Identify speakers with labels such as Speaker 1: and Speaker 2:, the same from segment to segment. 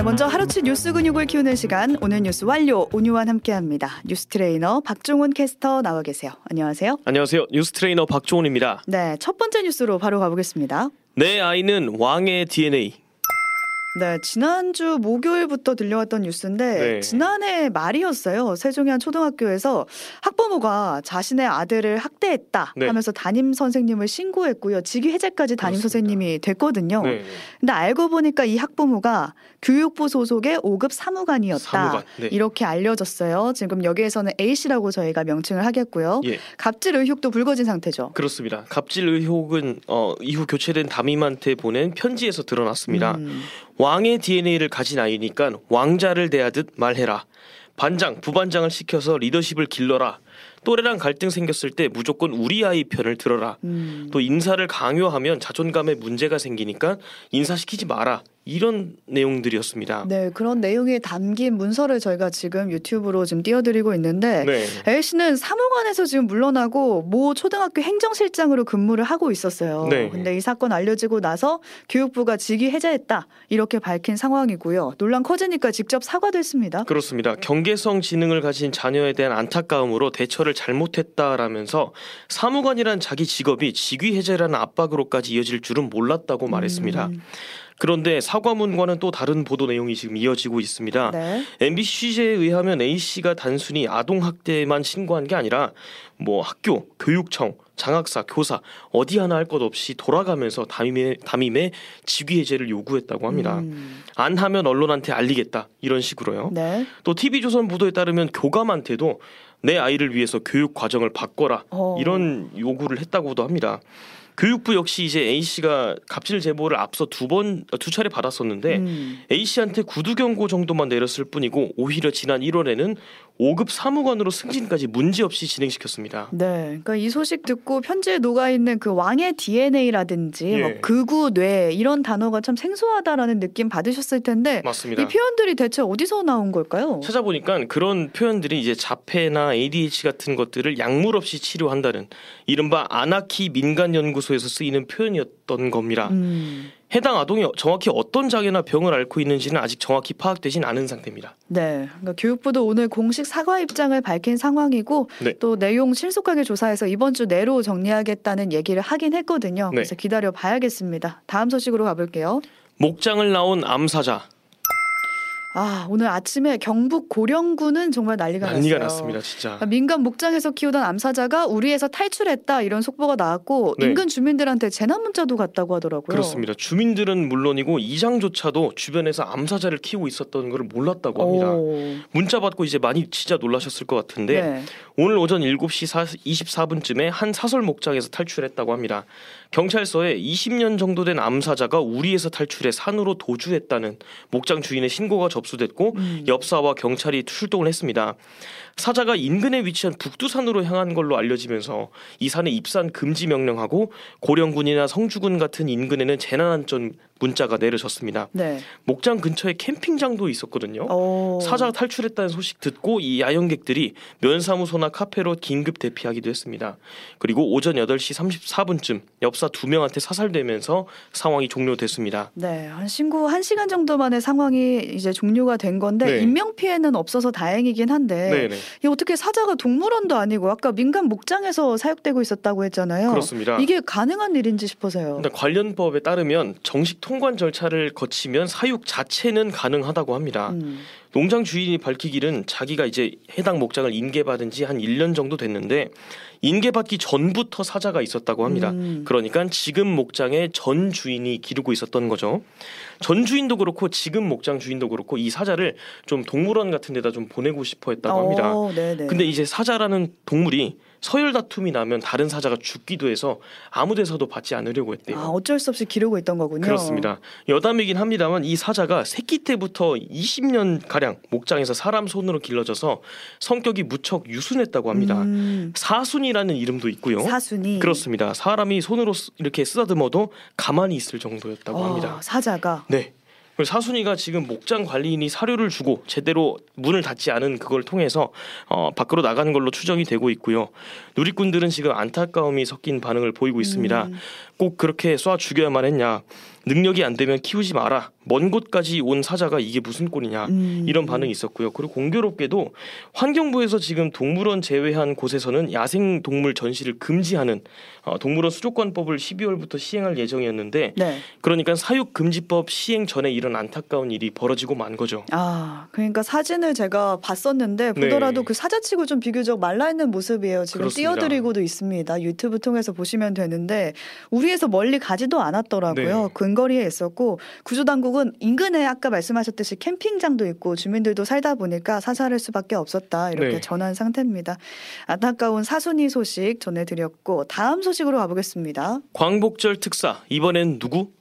Speaker 1: 네, 먼저 하루치 뉴스 근육을 키우는 시간 오늘 뉴스 완료 오뉴완 함께합니다. 뉴스 트레이너 박종훈 캐스터 나와 계세요. 안녕하세요.
Speaker 2: 안녕하세요. 뉴스 트레이너 박종훈입니다.
Speaker 1: 네, 첫 번째 뉴스로 바로 가보겠습니다.
Speaker 2: 내 아이는 왕의 DNA.
Speaker 1: 네, 지난주 목요일부터 들려왔던 뉴스인데
Speaker 2: 네.
Speaker 1: 지난해 말이었어요. 세종의 한 초등학교에서 학부모가 자신의 아들을 학대했다
Speaker 2: 네.
Speaker 1: 하면서 담임 선생님을 신고했고요. 직위 해제까지 담임
Speaker 2: 그렇습니다.
Speaker 1: 선생님이 됐거든요.
Speaker 2: 네.
Speaker 1: 근데 알고 보니까 이 학부모가 교육부 소속의 5급 사무관이었다.
Speaker 2: 사무관. 네.
Speaker 1: 이렇게 알려졌어요. 지금 여기에서는 A 씨라고 저희가 명칭을 하겠고요.
Speaker 2: 예.
Speaker 1: 갑질 의혹도 불거진 상태죠.
Speaker 2: 그렇습니다. 갑질 의혹은 어, 이후 교체된 담임한테 보낸 편지에서 드러났습니다.
Speaker 1: 음,
Speaker 2: 왕의 DNA를 가진 아이니까 왕자를 대하듯 말해라. 반장, 부반장을 시켜서 리더십을 길러라. 또래랑 갈등 생겼을 때 무조건 우리 아이 편을 들어라.
Speaker 1: 음.
Speaker 2: 또 인사를 강요하면 자존감에 문제가 생기니까 인사시키지 마라. 이런 내용들이었습니다.
Speaker 1: 네, 그런 내용이 담긴 문서를 저희가 지금 유튜브로 지금 띄워드리고 있는데
Speaker 2: 네.
Speaker 1: A 씨는 사무관에서 지금 물러나고 모 초등학교 행정실장으로 근무를 하고 있었어요.
Speaker 2: 네.
Speaker 1: 근데 이 사건 알려지고 나서 교육부가 직위 해제했다 이렇게 밝힌 상황이고요. 논란 커지니까 직접 사과도 했습니다.
Speaker 2: 그렇습니다. 경계성 지능을 가진 자녀에 대한 안타까움으로 대처를 잘못했다라면서 사무관이란 자기 직업이 직위 해제라는 압박으로까지 이어질 줄은 몰랐다고 말했습니다.
Speaker 1: 음,
Speaker 2: 그런데 사과문과는 또 다른 보도 내용이 지금 이어지고 있습니다.
Speaker 1: 네.
Speaker 2: MBC 취재에 의하면 A 씨가 단순히 아동 학대만 신고한 게 아니라 뭐 학교, 교육청, 장학사, 교사 어디 하나 할 것 없이 돌아가면서 담임의 담임의 직위 해제를 요구했다고 합니다.
Speaker 1: 음,
Speaker 2: 안 하면 언론한테 알리겠다 이런 식으로요.
Speaker 1: 네.
Speaker 2: 또 TV조선 보도에 따르면 교감한테도 내 아이를 위해서 교육 과정을 바꿔라
Speaker 1: 어.
Speaker 2: 이런 요구를 했다고도 합니다. 교육부 역시 이제 A 씨가 갑질 제보를 앞서 두 번 두 차례 받았었는데
Speaker 1: 음.
Speaker 2: A 씨한테 구두 경고 정도만 내렸을 뿐이고 오히려 지난 1월에는 5급 사무관으로 승진까지 문제 없이 진행시켰습니다.
Speaker 1: 네, 그러니까 이 소식 듣고 편지에 녹아 있는 그 왕의 DNA라든지
Speaker 2: 예.
Speaker 1: 뭐 극우 뇌 이런 단어가 참 생소하다라는 느낌 받으셨을 텐데
Speaker 2: 맞습니다.
Speaker 1: 이 표현들이 대체 어디서 나온 걸까요?
Speaker 2: 찾아보니까 그런 표현들이 이제 자폐나 ADHD 같은 것들을 약물 없이 치료한다는 이른바 아나키 민간 연구소에서 쓰이는 표현이었던 겁니다.
Speaker 1: 음,
Speaker 2: 해당 아동이 정확히 어떤 장애나 병을 앓고 있는지는 아직 정확히 파악되진 않은 상태입니다.
Speaker 1: 네, 그러니까 교육부도 오늘 공식 사과 입장을 밝힌 상황이고
Speaker 2: 네.
Speaker 1: 또 내용 신속하게 조사해서 이번 주 내로 정리하겠다는 얘기를 하긴 했거든요.
Speaker 2: 네.
Speaker 1: 그래서 기다려 봐야겠습니다. 다음 소식으로 가볼게요.
Speaker 2: 목장을 나온 암사자
Speaker 1: 아, 오늘 아침에 경북 고령군은 정말 난리가,
Speaker 2: 난리가
Speaker 1: 났어요.
Speaker 2: 났습니다, 진짜.
Speaker 1: 그러니까 민간 목장에서 키우던 암사자가 우리에서 탈출했다 이런 속보가 나왔고
Speaker 2: 네.
Speaker 1: 인근 주민들한테 재난 문자도 갔다고 하더라고요.
Speaker 2: 그렇습니다. 주민들은 물론이고 이장조차도 주변에서 암사자를 키우고 있었던 것을 몰랐다고 합니다.
Speaker 1: 오.
Speaker 2: 문자 받고 이제 많이 진짜 놀라셨을 것 같은데
Speaker 1: 네.
Speaker 2: 오늘 오전 7시 24분쯤에 한 사설 목장에서 탈출했다고 합니다. 경찰서에 20년 정도 된 암사자가 우리에서 탈출해 산으로 도주했다는 목장 주인의 신고가 접 수됐고
Speaker 1: 음.
Speaker 2: 엽사와 경찰이 출동을 했습니다. 사자가 인근에 위치한 북두산으로 향한 걸로 알려지면서 이 산에 입산 금지 명령하고 고령군이나 성주군 같은 인근에는 재난안전 문자가 내려졌습니다.
Speaker 1: 네.
Speaker 2: 목장 근처에 캠핑장도 있었거든요.
Speaker 1: 오.
Speaker 2: 사자가 탈출했다는 소식 듣고 이 야영객들이 면사무소나 카페로 긴급 대피하기도 했습니다. 그리고 오전 8시 34분쯤 엽사 두 명한테 사살되면서 상황이 종료됐습니다.
Speaker 1: 네, 한 신고 한 시간 정도 만에 상황이 이제 종료가 된 건데
Speaker 2: 네.
Speaker 1: 인명 피해는 없어서 다행이긴 한데
Speaker 2: 네네
Speaker 1: 이 어떻게 사자가 동물원도 아니고 아까 민간 목장에서 사육되고 있었다고 했잖아요.
Speaker 2: 그렇습니다.
Speaker 1: 이게 가능한 일인지 싶어서요.
Speaker 2: 일단 관련 법에 따르면 정식 통관 절차를 거치면 사육 자체는 가능하다고 합니다.
Speaker 1: 음.
Speaker 2: 농장 주인이 밝히기는 자기가 이제 해당 목장을 인계받은 지 한 1년 정도 됐는데 인계받기 전부터 사자가 있었다고 합니다.
Speaker 1: 음.
Speaker 2: 그러니까 지금 목장의 전 주인이 기르고 있었던 거죠. 전 주인도 그렇고 지금 목장 주인도 그렇고 이 사자를 좀 동물원 같은 데다 좀 보내고 싶어 했다고 합니다.
Speaker 1: 어, 네네.
Speaker 2: 근데 이제 사자라는 동물이 서열 다툼이 나면 다른 사자가 죽기도 해서 아무 데서도 받지 않으려고 했대요.
Speaker 1: 아, 어쩔 수 없이 기르고 있던 거군요.
Speaker 2: 그렇습니다. 여담이긴 합니다만 이 사자가 새끼 때부터 20년 가량 목장에서 사람 손으로 길러져서 성격이 무척 유순했다고 합니다.
Speaker 1: 음,
Speaker 2: 사순이라는 이름도 있고요.
Speaker 1: 사순이
Speaker 2: 그렇습니다. 사람이 손으로 쓰- 이렇게 쓰다듬어도 가만히 있을 정도였다고
Speaker 1: 어,
Speaker 2: 합니다.
Speaker 1: 사자가
Speaker 2: 네. 사순이가 지금 목장 관리인이 사료를 주고 제대로 문을 닫지 않은 그걸 통해서 어, 밖으로 나가는 걸로 추정이 되고 있고요. 누리꾼들은 지금 안타까움이 섞인 반응을 보이고 있습니다.
Speaker 1: 음,
Speaker 2: 꼭 그렇게 쏴 죽여야만 했냐? 능력이 안 되면 키우지 마라. 먼 곳까지 온 사자가 이게 무슨 꼴이냐
Speaker 1: 음.
Speaker 2: 이런 반응이 있었고요. 그리고 공교롭게도 환경부에서 지금 동물원 제외한 곳에서는 야생 동물 전시를 금지하는 어, 동물원 수족관법을 12월부터 시행할 예정이었는데
Speaker 1: 네.
Speaker 2: 그러니까 사육 금지법 시행 전에 이런 안타까운 일이 벌어지고 만 거죠.
Speaker 1: 아, 그러니까 사진을 제가 봤었는데 보더라도
Speaker 2: 네.
Speaker 1: 그 사자치고 좀 비교적 말라 있는 모습이에요. 지금
Speaker 2: 그렇습니다.
Speaker 1: 띄워드리고도 있습니다. 유튜브 통해서 보시면 되는데 우리 에서 멀리 가지도 않았더라고요.
Speaker 2: 네.
Speaker 1: 근거리에 있었고 구조당국은 인근에 아까 말씀하셨듯이 캠핑장도 있고 주민들도 살다 보니까 사살할 수밖에 없었다 이렇게
Speaker 2: 네.
Speaker 1: 전한 상태입니다. 안타까운 사순이 소식 전해드렸고 다음 소식으로 가보겠습니다.
Speaker 2: 광복절 특사 이번엔 누구?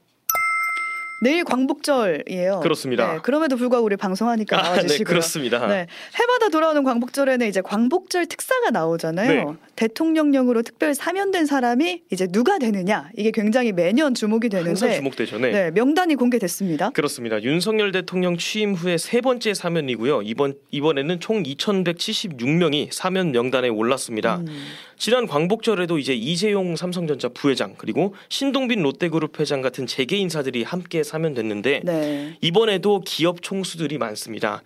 Speaker 1: 내일 광복절이에요.
Speaker 2: 그렇습니다.
Speaker 1: 네, 그럼에도 불구하고 우리 방송하니까
Speaker 2: 아, 네
Speaker 1: 나와주시고요.
Speaker 2: 그렇습니다.
Speaker 1: 네, 해마다 돌아오는 광복절에는 이제 광복절 특사가 나오잖아요.
Speaker 2: 네.
Speaker 1: 대통령령으로 특별 사면된 사람이 이제 누가 되느냐 이게 굉장히 매년 주목이
Speaker 2: 항상
Speaker 1: 되는데
Speaker 2: 주목되죠. 네.
Speaker 1: 네, 명단이 공개됐습니다.
Speaker 2: 그렇습니다. 윤석열 대통령 취임 후에 세 번째 사면이고요. 이번 이번에는 총 2,176명이 사면 명단에 올랐습니다.
Speaker 1: 음,
Speaker 2: 지난 광복절에도 이제 이재용 삼성전자 부회장 그리고 신동빈 롯데그룹 회장 같은 재계 인사들이 함께 사면됐는데
Speaker 1: 네.
Speaker 2: 이번에도 기업 총수들이 많습니다.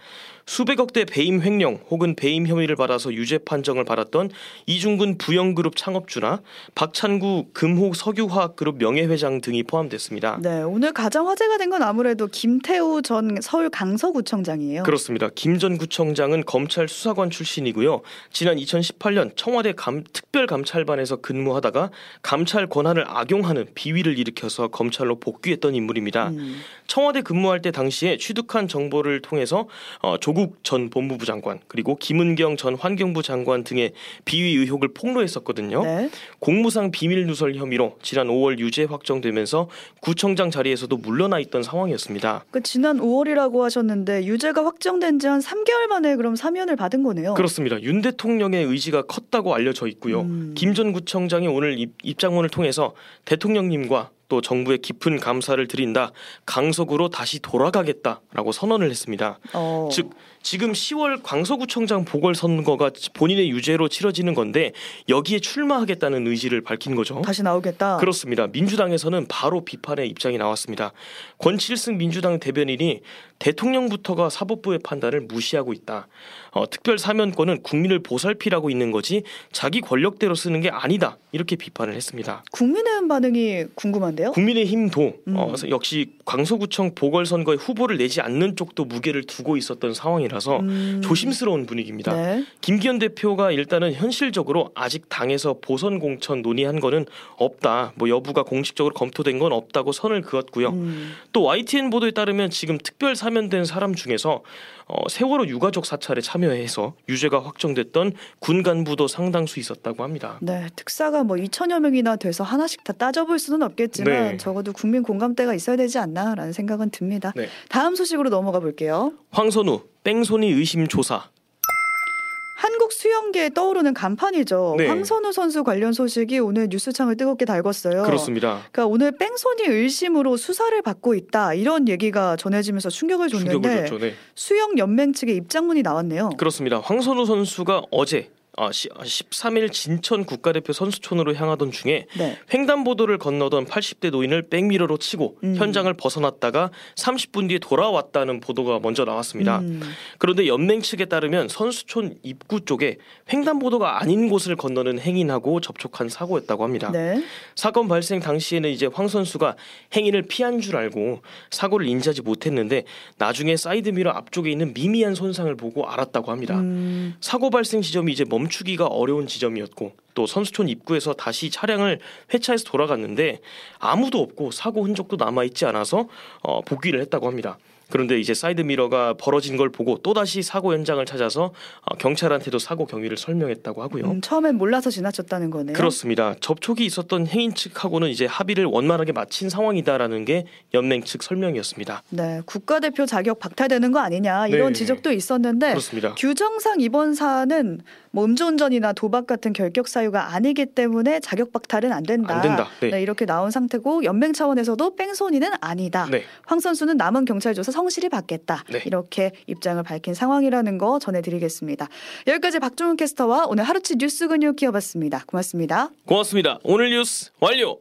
Speaker 2: 수백억 대 배임 횡령 혹은 배임 혐의를 받아서 유죄 판정을 받았던 이중근 부영그룹 창업주나 박찬구 금호 석유화학그룹 명예회장 등이 포함됐습니다.
Speaker 1: 네, 오늘 가장 화제가 된 건 아무래도 김태우 전 서울 강서구청장이에요.
Speaker 2: 그렇습니다. 김 전 구청장은 검찰 수사관 출신이고요. 지난 2018년 청와대 감- 특별감찰반에서 근무하다가 감찰 권한을 악용하는 비위를 일으켜서 검찰로 복귀했던 인물입니다.
Speaker 1: 음,
Speaker 2: 청와대 근무할 때 당시에 취득한 정보를 통해서 어, 조국 전 법무부 장관 그리고 김은경 전 환경부 장관 등의 비위 의혹을 폭로했었거든요.
Speaker 1: 네.
Speaker 2: 공무상 비밀 누설 혐의로 지난 5월 유죄 확정되면서 구청장 자리에서도 물러나 있던 상황이었습니다.
Speaker 1: 그 지난 5월이라고 하셨는데 유죄가 확정된 지 한 3개월 만에 그럼 사면을 받은 거네요.
Speaker 2: 그렇습니다. 윤 대통령의 의지가 컸다고 알려져 있고요.
Speaker 1: 음.
Speaker 2: 김전 구청장이 오늘 입, 입장문을 통해서 대통령님과 또 정부에 깊은 감사를 드린다. 강석으로 다시 돌아가겠다라고 선언을 했습니다.
Speaker 1: 어,
Speaker 2: 즉 지금 10월 광서구청장 보궐선거가 본인의 유죄로 치러지는 건데 여기에 출마하겠다는 의지를 밝힌 거죠.
Speaker 1: 다시 나오겠다.
Speaker 2: 그렇습니다. 민주당에서는 바로 비판의 입장이 나왔습니다. 권칠승 민주당 대변인이 대통령부터가 사법부의 판단을 무시하고 있다. 어, 특별 사면권은 국민을 보살피라고 있는 거지 자기 권력대로 쓰는 게 아니다. 이렇게 비판을 했습니다.
Speaker 1: 국민의힘 반응이 궁금한데요.
Speaker 2: 국민의힘도
Speaker 1: 음.
Speaker 2: 어, 역시 광서구청 보궐선거에 후보를 내지 않는 쪽도 무게를 두고 있었던 상황이라 서
Speaker 1: 음,
Speaker 2: 조심스러운 분위기입니다.
Speaker 1: 네.
Speaker 2: 김기현 대표가 일단은 현실적으로 아직 당에서 보선 공천 논의한 거는 없다. 뭐 여부가 공식적으로 검토된 건 없다고 선을 그었고요.
Speaker 1: 음,
Speaker 2: 또 YTN 보도에 따르면 지금 특별 사면된 사람 중에서 어, 세월호 유가족 사찰에 참여해서 유죄가 확정됐던 군 간부도 상당수 있었다고 합니다.
Speaker 1: 네, 특사가 뭐 2천여 명이나 돼서 하나씩 다 따져볼 수는 없겠지만
Speaker 2: 네.
Speaker 1: 적어도 국민 공감대가 있어야 되지 않나라는 생각은 듭니다.
Speaker 2: 네.
Speaker 1: 다음 소식으로 넘어가 볼게요.
Speaker 2: 황선우 뺑소니 의심 조사.
Speaker 1: 한국 수영계에 떠오르는 간판이죠.
Speaker 2: 네.
Speaker 1: 황선우 선수 관련 소식이 오늘 뉴스창을 뜨겁게 달궜어요.
Speaker 2: 그렇습니다.
Speaker 1: 그러니까 오늘 뺑소니 의심으로 수사를 받고 있다 이런 얘기가 전해지면서 충격을 줬는데
Speaker 2: 충격을 줬죠. 네.
Speaker 1: 수영 연맹 측의 입장문이 나왔네요.
Speaker 2: 그렇습니다. 황선우 선수가 어제 아, 시, 13일 진천 국가대표 선수촌으로 향하던 중에
Speaker 1: 네.
Speaker 2: 횡단보도를 건너던 80대 노인을 백미러로 치고
Speaker 1: 음.
Speaker 2: 현장을 벗어났다가 30분 뒤에 돌아왔다는 보도가 먼저 나왔습니다.
Speaker 1: 음,
Speaker 2: 그런데 연맹 측에 따르면 선수촌 입구 쪽에 횡단보도가 아닌 곳을 건너는 행인하고 접촉한 사고였다고 합니다.
Speaker 1: 네.
Speaker 2: 사건 발생 당시에는 이제 황 선수가 행인을 피한 줄 알고 사고를 인지하지 못했는데 나중에 사이드미러 앞쪽에 있는 미미한 손상을 보고 알았다고 합니다.
Speaker 1: 음,
Speaker 2: 사고 발생 지점이 이제 멈추기가 어려운 지점이었고 또 선수촌 입구에서 다시 차량을 회차해서 돌아갔는데 아무도 없고 사고 흔적도 남아 있지 않아서 어, 복귀를 했다고 합니다. 그런데 이제 사이드 미러가 벌어진 걸 보고 또 다시 사고 현장을 찾아서 어, 경찰한테도 사고 경위를 설명했다고 하고요.
Speaker 1: 음, 처음엔 몰라서 지나쳤다는 거네요.
Speaker 2: 그렇습니다. 접촉이 있었던 행인 측하고는 이제 합의를 원만하게 마친 상황이다라는 게 연맹 측 설명이었습니다.
Speaker 1: 네, 국가대표 자격 박탈되는 거 아니냐 이런
Speaker 2: 네.
Speaker 1: 지적도 있었는데
Speaker 2: 그렇습니다.
Speaker 1: 규정상 이번 사안은 뭐 음주운전이나 도박 같은 결격 사유가 아니기 때문에 자격 박탈은 안 된다.
Speaker 2: 안 된다. 네.
Speaker 1: 네, 이렇게 나온 상태고 연맹 차원에서도 뺑소니는 아니다.
Speaker 2: 네.
Speaker 1: 황 선수는 남은 경찰 조사 성실히 받겠다.
Speaker 2: 네.
Speaker 1: 이렇게 입장을 밝힌 상황이라는 거 전해드리겠습니다. 여기까지 박종훈 캐스터와 오늘 하루치 뉴스 근육 키워봤습니다. 고맙습니다.
Speaker 2: 고맙습니다. 오늘 뉴스 완료.